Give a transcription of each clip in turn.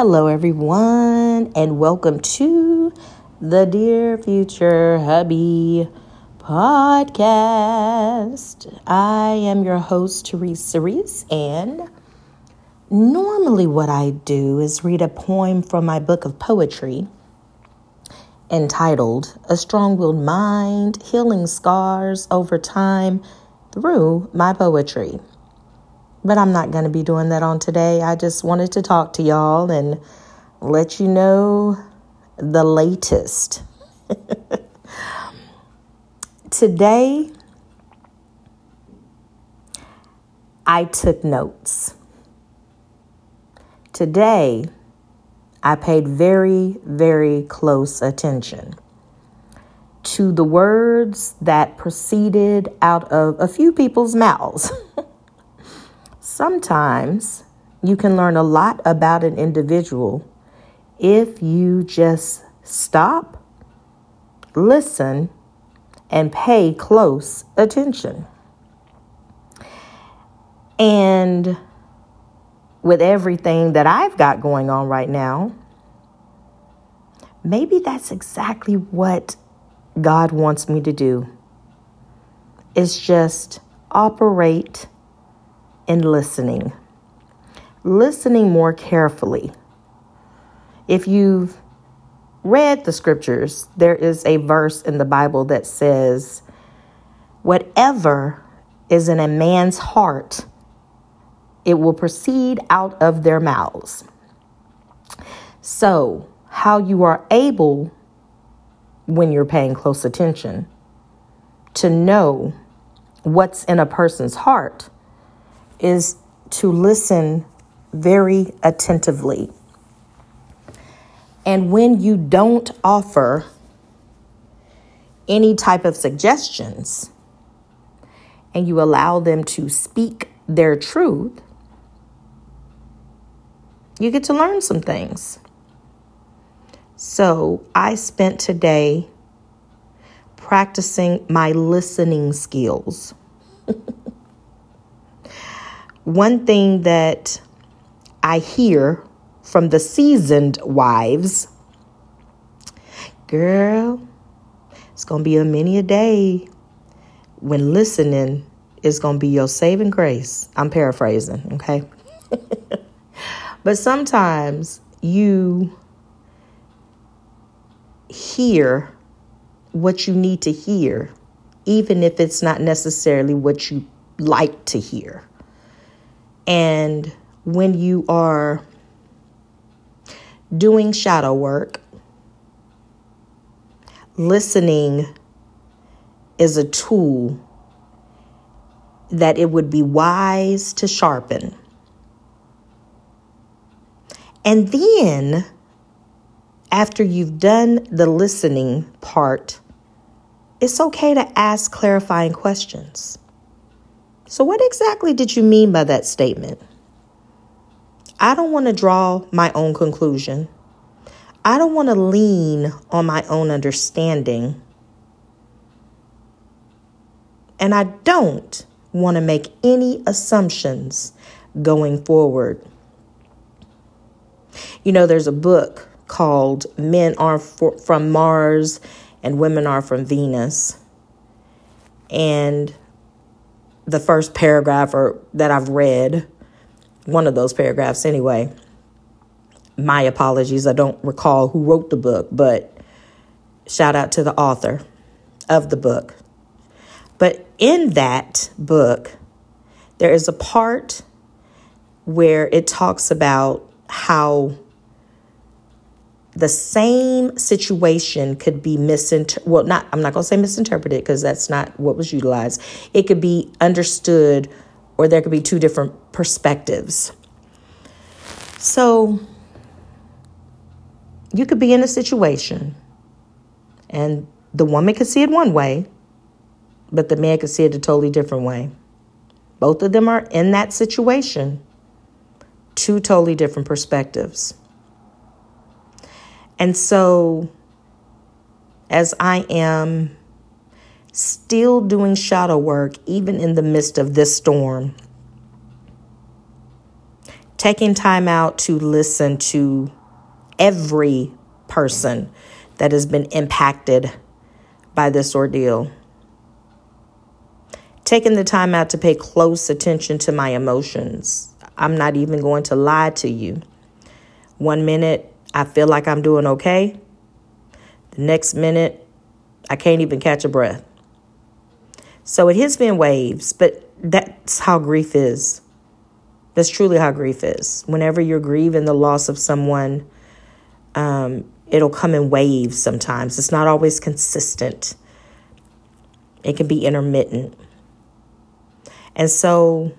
Hello, everyone, and welcome to the Dear Future Hubby podcast. I am your host, Teresa Reese, and normally what I do is read a poem from my book of poetry entitled A Strong Willed Mind Healing Scars Over Time Through My Poetry. But I'm not going to be doing that on today. I just wanted to talk to y'all and let you know the latest. today, I took notes. Today, I paid very, very close attention to the words that proceeded out of a few people's mouths. Sometimes you can learn a lot about an individual if you just stop, listen, and pay close attention. And with everything that I've got going on right now, maybe that's exactly what God wants me to do. Is just operate in listening, listening more carefully. If you've read the scriptures, there is a verse in the Bible that says, Whatever is in a man's heart, it will proceed out of their mouths. So, how you are able, when you're paying close attention, to know what's in a person's heart is to listen very attentively. And when you don't offer any type of suggestions and you allow them to speak their truth, you get to learn some things. So I spent today practicing my listening skills. One thing that I hear from the seasoned wives girl, it's going to be a many a day when listening is going to be your saving grace. I'm paraphrasing, okay? but sometimes you hear what you need to hear, even if it's not necessarily what you like to hear. And when you are doing shadow work, listening is a tool that it would be wise to sharpen. And then, after you've done the listening part, it's okay to ask clarifying questions. So, what exactly did you mean by that statement? I don't want to draw my own conclusion. I don't want to lean on my own understanding. And I don't want to make any assumptions going forward. You know, there's a book called Men Are For, From Mars and Women Are From Venus. And the first paragraph or that I've read, one of those paragraphs anyway. My apologies, I don't recall who wrote the book, but shout out to the author of the book. But in that book, there is a part where it talks about how the same situation could be misinterpreted. Well, not, I'm not going to say misinterpreted because that's not what was utilized. It could be understood, or there could be two different perspectives. So, you could be in a situation, and the woman could see it one way, but the man could see it a totally different way. Both of them are in that situation, two totally different perspectives. And so, as I am still doing shadow work, even in the midst of this storm, taking time out to listen to every person that has been impacted by this ordeal. Taking the time out to pay close attention to my emotions. I'm not even going to lie to you. One minute, I feel like I'm doing okay. The next minute, I can't even catch a breath. So it hits me in waves, but that's how grief is. That's truly how grief is. Whenever you're grieving the loss of someone, um, it'll come in waves sometimes. It's not always consistent, it can be intermittent. And so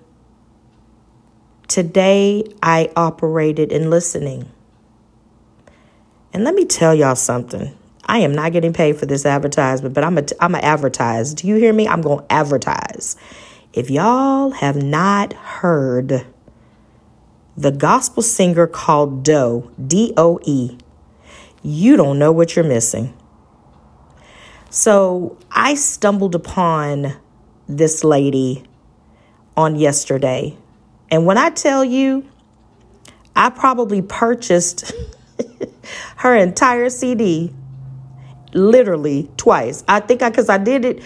today I operated in listening. And let me tell y'all something. I am not getting paid for this advertisement, but I'm a, I'm a advertise. Do you hear me? I'm going to advertise. If y'all have not heard the gospel singer called Doe, D O E, you don't know what you're missing. So I stumbled upon this lady on yesterday. And when I tell you, I probably purchased her entire CD literally twice. I think I, because I did it.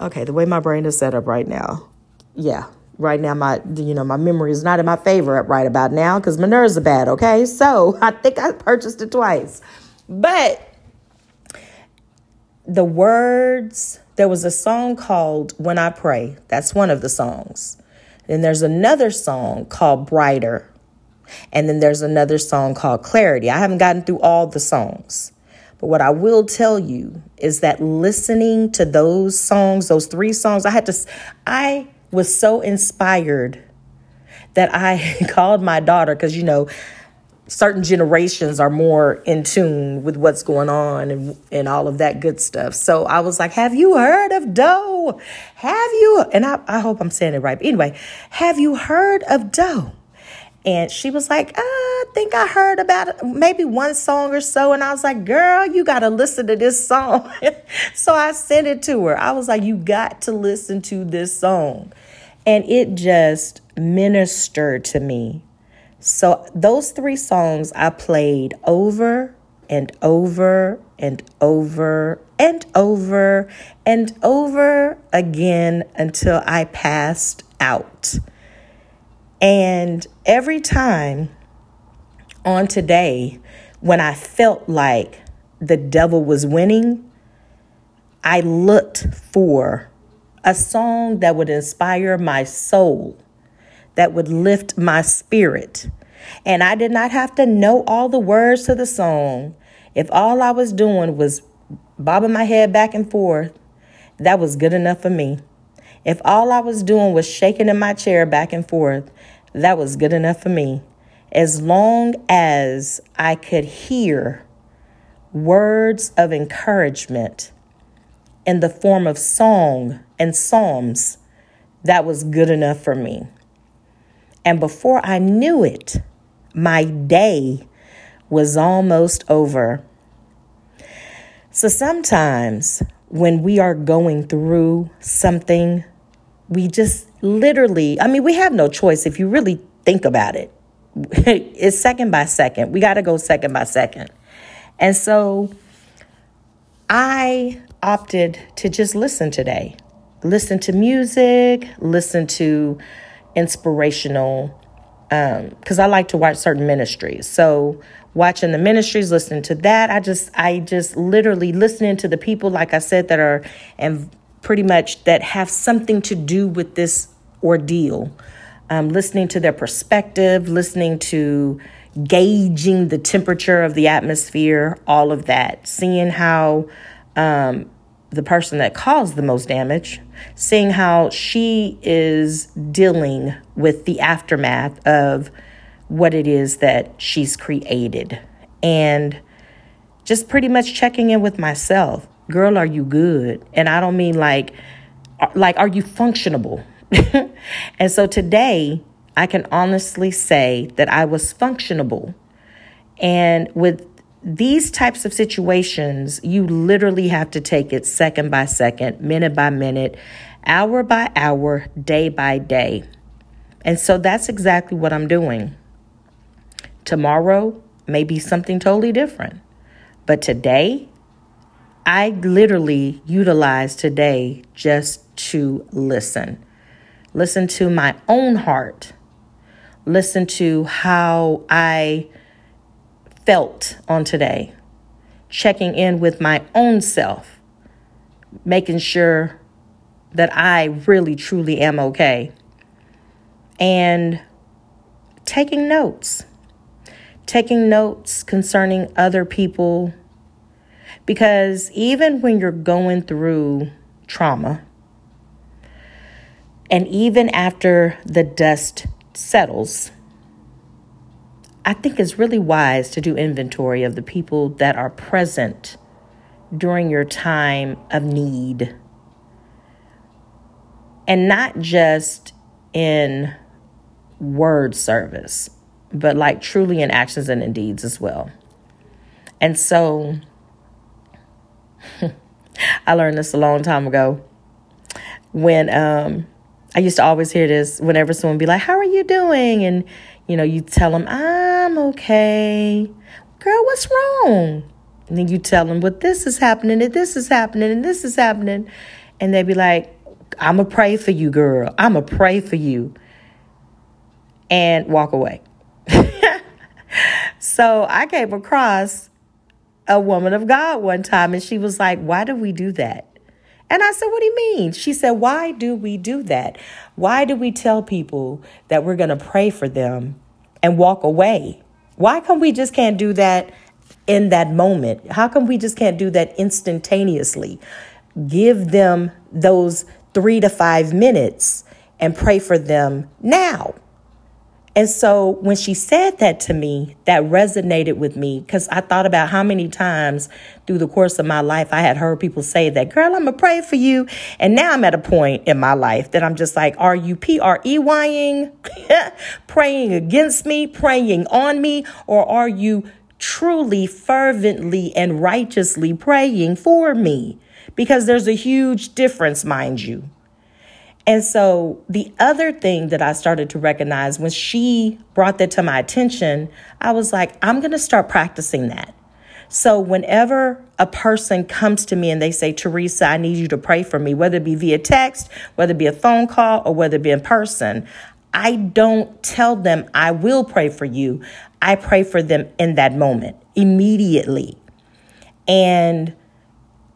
Okay, the way my brain is set up right now. Yeah, right now my you know my memory is not in my favor right about now because my nerves are bad okay so i think i purchased it twice but the words there was a song called when i pray that's one of the songs then there's another song called brighter and then there's another song called clarity i haven't gotten through all the songs but what I will tell you is that listening to those songs, those three songs, I had to, I was so inspired that I called my daughter because, you know, certain generations are more in tune with what's going on and, and all of that good stuff. So I was like, Have you heard of Doe? Have you? And I, I hope I'm saying it right. But anyway, have you heard of Doe? And she was like, uh, I think I heard about maybe one song or so. And I was like, girl, you got to listen to this song. so I sent it to her. I was like, you got to listen to this song. And it just ministered to me. So those three songs I played over and over and over and over and over again until I passed out. And every time on today, when I felt like the devil was winning, I looked for a song that would inspire my soul, that would lift my spirit. And I did not have to know all the words to the song. If all I was doing was bobbing my head back and forth, that was good enough for me. If all I was doing was shaking in my chair back and forth, that was good enough for me. As long as I could hear words of encouragement in the form of song and psalms, that was good enough for me. And before I knew it, my day was almost over. So sometimes when we are going through something, we just literally, I mean, we have no choice if you really think about it. it's second by second. We got to go second by second. And so I opted to just listen today. Listen to music, listen to inspirational because um, I like to watch certain ministries. So watching the ministries, listening to that, I just I just literally listening to the people, like I said, that are and pretty much that have something to do with this ordeal. Um, listening to their perspective, listening to gauging the temperature of the atmosphere, all of that, seeing how um, the person that caused the most damage, seeing how she is dealing with the aftermath of what it is that she's created. And just pretty much checking in with myself. Girl, are you good? And I don't mean like like are you functionable? and so today I can honestly say that I was functionable. And with these types of situations, you literally have to take it second by second, minute by minute, hour by hour, day by day. And so that's exactly what I'm doing. Tomorrow may be something totally different. But today, I literally utilize today just to listen. Listen to my own heart. Listen to how I felt on today. Checking in with my own self. Making sure that I really truly am okay. And taking notes. Taking notes concerning other people. Because even when you're going through trauma, and even after the dust settles, I think it's really wise to do inventory of the people that are present during your time of need and not just in word service, but like truly in actions and in deeds as well. And so I learned this a long time ago when um, I used to always hear this whenever someone be like, How are you doing? And you know, you tell them, I'm okay. Girl, what's wrong? And then you tell them, But this is happening, and this is happening, and this is happening. And they be like, I'm going to pray for you, girl. I'm going to pray for you. And walk away. so I came across a woman of God one time and she was like, Why do we do that? And I said, What do you mean? She said, Why do we do that? Why do we tell people that we're going to pray for them and walk away? Why come we just can't do that in that moment? How come we just can't do that instantaneously? Give them those three to five minutes and pray for them now. And so when she said that to me, that resonated with me because I thought about how many times through the course of my life I had heard people say that, girl, I'm going to pray for you. And now I'm at a point in my life that I'm just like, are you P R E Ying, praying against me, praying on me, or are you truly, fervently, and righteously praying for me? because there's a huge difference, mind you. And so the other thing that I started to recognize when she brought that to my attention, I was like, I'm going to start practicing that. So whenever a person comes to me and they say, Teresa, I need you to pray for me, whether it be via text, whether it be a phone call, or whether it be in person, I don't tell them I will pray for you. I pray for them in that moment, immediately. And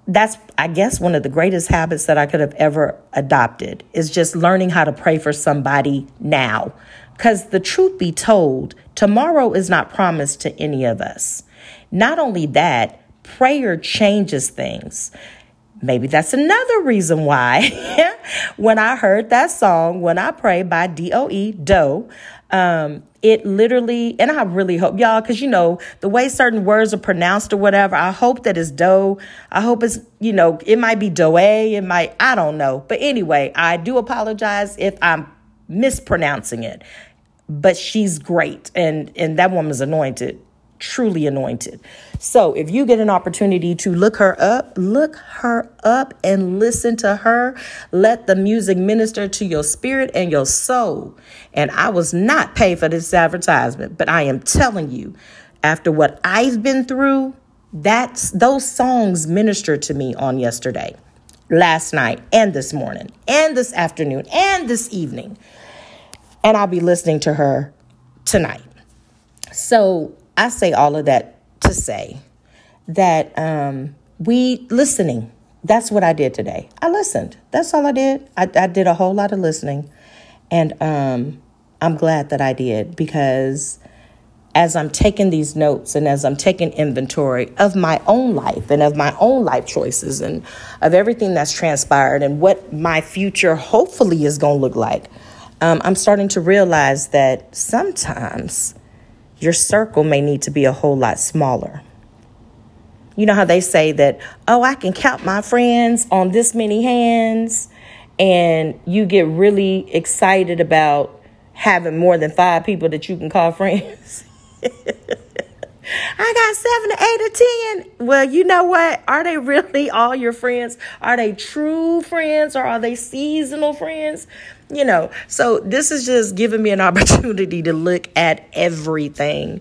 that's i guess one of the greatest habits that i could have ever adopted is just learning how to pray for somebody now. Because the truth be told tomorrow is not promised to any of us. Not only that prayer changes things. Maybe that's another reason why when i heard that song when i pray by doe doe um, it literally, and I really hope y'all, because you know, the way certain words are pronounced or whatever, I hope that it's dough. I hope it's, you know, it might be doe, it might, I don't know. But anyway, I do apologize if I'm mispronouncing it. But she's great, and and that woman's anointed truly anointed. So if you get an opportunity to look her up, look her up and listen to her. Let the music minister to your spirit and your soul. And I was not paid for this advertisement, but I am telling you, after what I've been through, that's those songs ministered to me on yesterday, last night, and this morning, and this afternoon, and this evening. And I'll be listening to her tonight. So I say all of that to say that um, we listening. That's what I did today. I listened. That's all I did. I, I did a whole lot of listening, and um, I'm glad that I did because as I'm taking these notes and as I'm taking inventory of my own life and of my own life choices and of everything that's transpired and what my future hopefully is going to look like, um, I'm starting to realize that sometimes your circle may need to be a whole lot smaller. You know how they say that, oh, I can count my friends on this many hands, and you get really excited about having more than five people that you can call friends. I got seven to eight or ten. Well, you know what? Are they really all your friends? Are they true friends or are they seasonal friends? You know, so this is just giving me an opportunity to look at everything.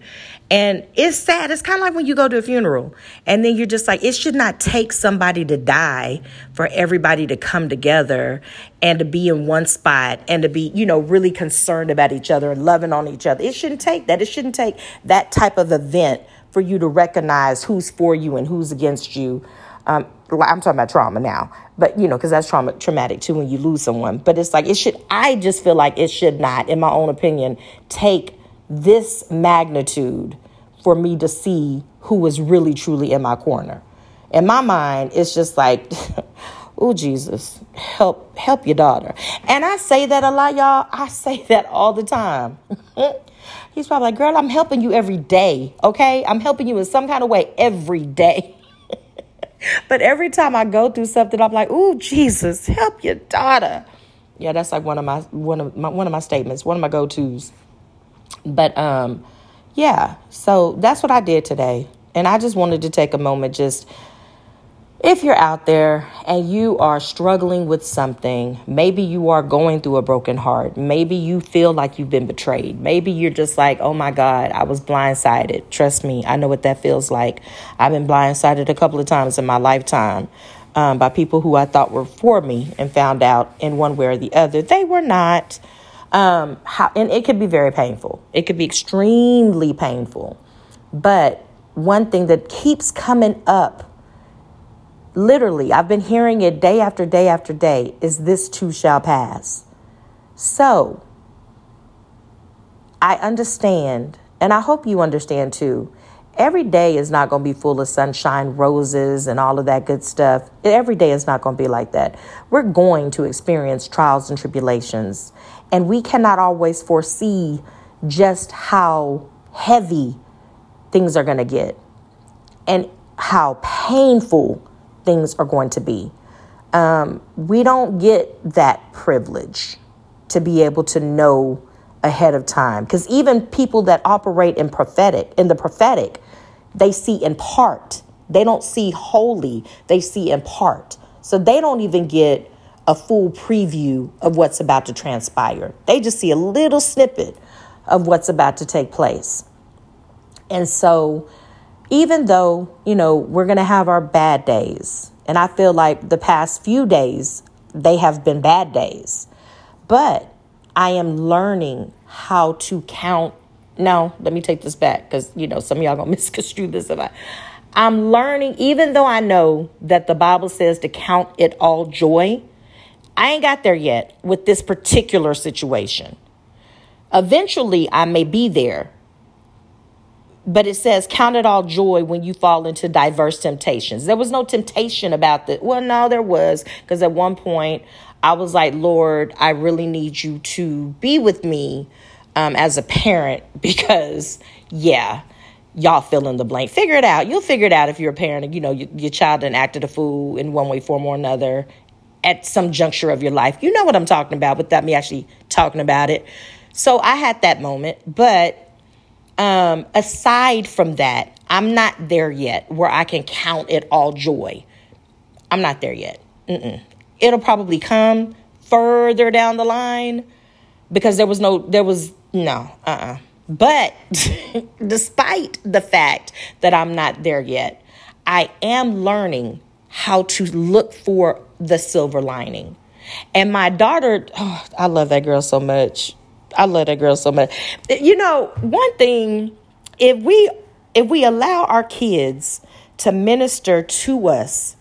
And it's sad. It's kind of like when you go to a funeral and then you're just like, it should not take somebody to die for everybody to come together and to be in one spot and to be, you know, really concerned about each other and loving on each other. It shouldn't take that. It shouldn't take that type of event for you to recognize who's for you and who's against you. Um, I'm talking about trauma now, but you know, because that's trauma traumatic too when you lose someone. But it's like it should. I just feel like it should not, in my own opinion, take this magnitude for me to see who was really truly in my corner. In my mind, it's just like, oh Jesus, help help your daughter. And I say that a lot, y'all. I say that all the time. He's probably like, girl, I'm helping you every day. Okay. I'm helping you in some kind of way every day. But every time I go through something, I'm like, oh Jesus, help your daughter. Yeah, that's like one of my one of my one of my statements, one of my go-tos. But um, yeah, so that's what I did today. And I just wanted to take a moment just if you're out there and you are struggling with something, maybe you are going through a broken heart, maybe you feel like you've been betrayed, maybe you're just like, oh my God, I was blindsided. Trust me, I know what that feels like. I've been blindsided a couple of times in my lifetime um, by people who I thought were for me and found out in one way or the other they were not. Um, how, and it could be very painful. It could be extremely painful. But one thing that keeps coming up, literally, I've been hearing it day after day after day, is this too shall pass. So, I understand, and I hope you understand too. Every day is not going to be full of sunshine, roses, and all of that good stuff. Every day is not going to be like that. We're going to experience trials and tribulations. And we cannot always foresee just how heavy things are going to get and how painful things are going to be. Um, we don't get that privilege to be able to know ahead of time because even people that operate in prophetic in the prophetic they see in part they don't see wholly they see in part so they don't even get a full preview of what's about to transpire. They just see a little snippet of what's about to take place. And so, even though, you know, we're going to have our bad days, and I feel like the past few days, they have been bad days, but I am learning how to count. No, let me take this back because, you know, some of y'all going to misconstrue this. If I, I'm learning, even though I know that the Bible says to count it all joy, I ain't got there yet with this particular situation. Eventually, I may be there. But it says, Count it all joy when you fall into diverse temptations. There was no temptation about that. Well, no, there was. Because at one point, I was like, Lord, I really need you to be with me um, as a parent because, yeah, y'all fill in the blank. Figure it out. You'll figure it out if you're a parent and you know your, your child and acted a fool in one way, form, or another, at some juncture of your life. You know what I'm talking about without me actually talking about it. So I had that moment, but um, aside from that, I'm not there yet where I can count it all joy. I'm not there yet. Mm-mm. It'll probably come further down the line because there was no, there was no, uh uh-uh. uh. But despite the fact that I'm not there yet, I am learning how to look for the silver lining. And my daughter, oh, I love that girl so much. I love that girl so much. You know, one thing, if we if we allow our kids to minister to us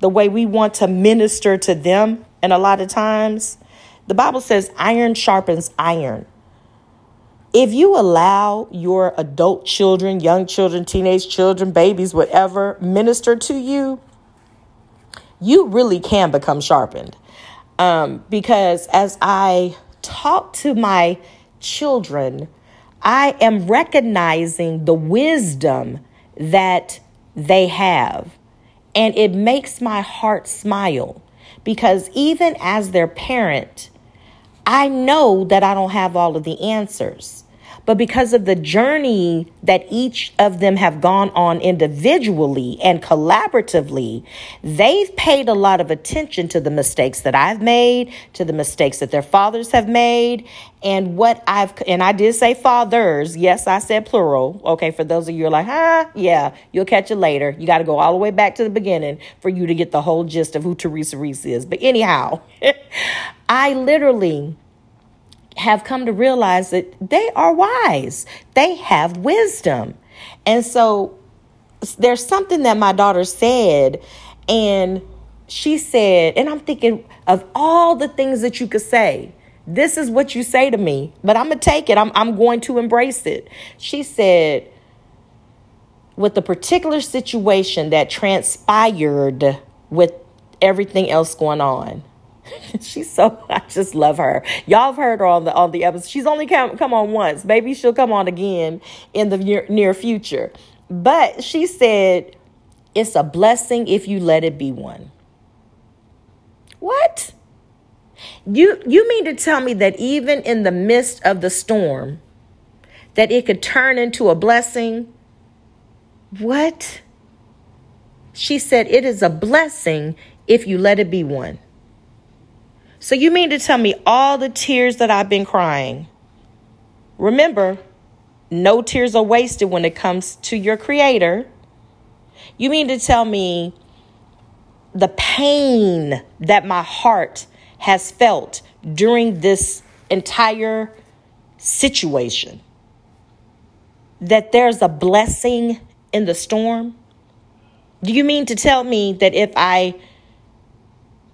the way we want to minister to them, and a lot of times, the Bible says iron sharpens iron. If you allow your adult children, young children, teenage children, babies, whatever, minister to you, you really can become sharpened. Um, because as I talk to my children, I am recognizing the wisdom that they have. And it makes my heart smile because even as their parent, I know that I don't have all of the answers. But because of the journey that each of them have gone on individually and collaboratively, they've paid a lot of attention to the mistakes that I've made, to the mistakes that their fathers have made, and what I've, and I did say fathers. Yes, I said plural. Okay, for those of you who are like, huh? Yeah, you'll catch it later. You got to go all the way back to the beginning for you to get the whole gist of who Teresa Reese is. But anyhow, I literally have come to realize that they are wise, they have wisdom. And so there's something that my daughter said, and she said, and I'm thinking of all the things that you could say. This is what you say to me, but I'm going to take it. I'm, I'm going to embrace it. She said, with the particular situation that transpired with everything else going on, she's so I just love her. Y'all have heard her on the on the episode. She's only come come on once. Maybe she'll come on again in the near, near future. But she said it's a blessing if you let it be one. What? You you mean to tell me that even in the midst of the storm that it could turn into a blessing? What? She said it is a blessing if you let it be one. So you mean to tell me all the tears that I've been crying? Remember, no tears are wasted when it comes to your creator. You mean to tell me the pain that my heart has felt during this entire situation? That there's a blessing in the storm? Do you mean to tell me that if I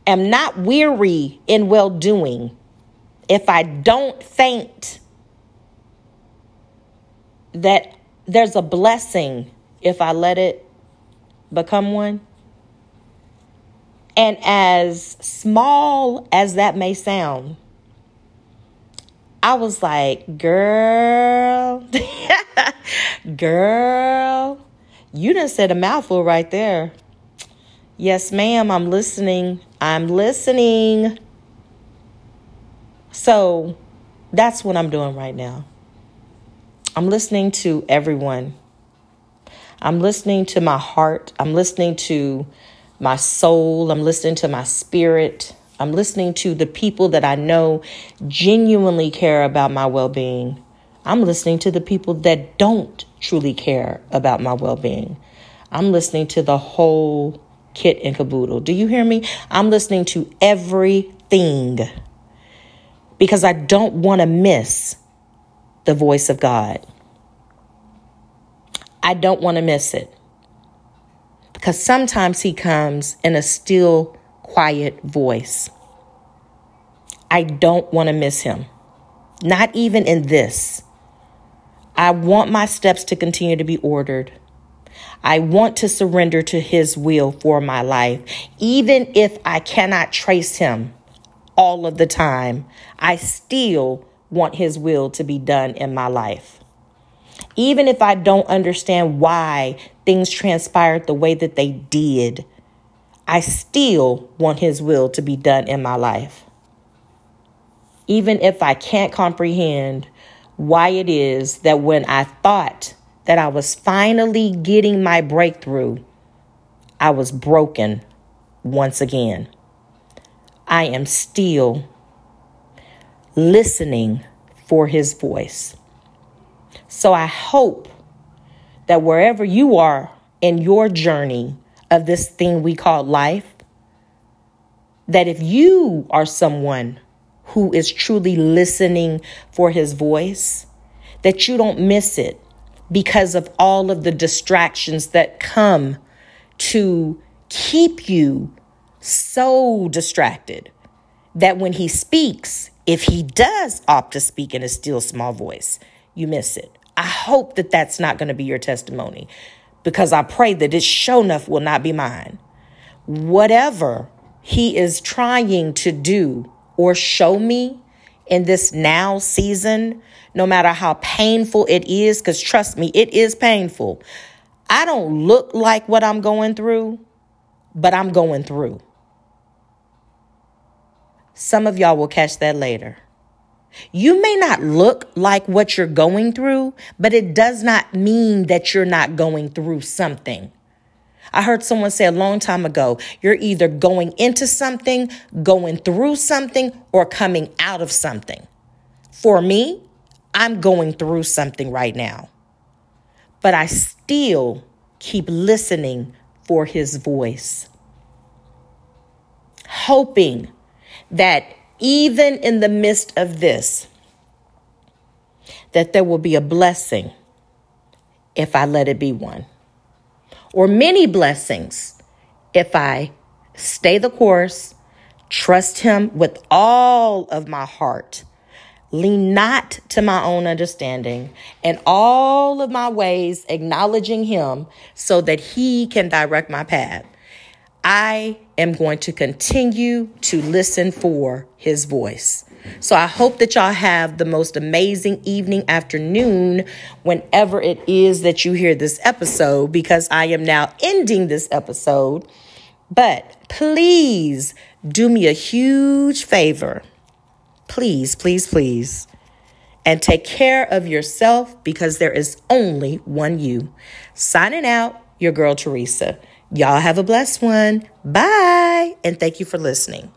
am not weary in well doing, if I don't faint, that there's a blessing if I let it become one. And as small as that may sound, I was like, girl, girl, you done said a mouthful right there. Yes, ma'am, I'm listening. I'm listening. So that's what I'm doing right now. I'm listening to everyone. I'm listening to my heart. I'm listening to my soul. I'm listening to my spirit. I'm listening to the people that I know genuinely care about my well being. I'm listening to the people that don't truly care about my well being. I'm listening to the whole kit and caboodle. Do you hear me? I'm listening to everything because I don't want to miss the voice of God. I don't want to miss it because sometimes He comes in a still, quiet voice. I don't want to miss Him, not even in this. I want my steps to continue to be ordered. I want to surrender to His will for my life. Even if I cannot trace Him all of the time, I still want His will to be done in my life. Even if I don't understand why things transpired the way that they did, I still want His will to be done in my life. Even if I can't comprehend why it is that when I thought that I was finally getting my breakthrough, I was broken once again. I am still listening for his voice. So I hope that wherever you are in your journey of this thing we call life, that if you are someone who is truly listening for his voice, that you don't miss it because of all of the distractions that come to keep you so distracted that when he speaks, if he does opt to speak in a still small voice, you miss it. I hope that that's not going to be your testimony because I pray that it show enough will not be mine. Whatever he is trying to do or show me in this now season, no matter how painful it is, because trust me, it is painful. I don't look like what I'm going through, but I'm going through. Some of y'all will catch that later. You may not look like what you're going through, but it does not mean that you're not going through something. I heard someone say a long time ago you're either going into something, going through something, or coming out of something. For me, I'm going through something right now, but I still keep listening for his voice, hoping that even in the midst of this, that there will be a blessing if I let it be one, or many blessings if I stay the course, trust Him with all of my heart, lean not to my own understanding, and all of my ways acknowledging Him so that He can direct my path. I am going to continue to listen for his voice. So I hope that y'all have the most amazing evening, afternoon, whenever it is that you hear this episode, because I am now ending this episode. But please do me a huge favor. Please, please, please. And take care of yourself because there is only one you. Signing out, your girl Teresa. Y'all have a blessed one. Bye. And thank you for listening.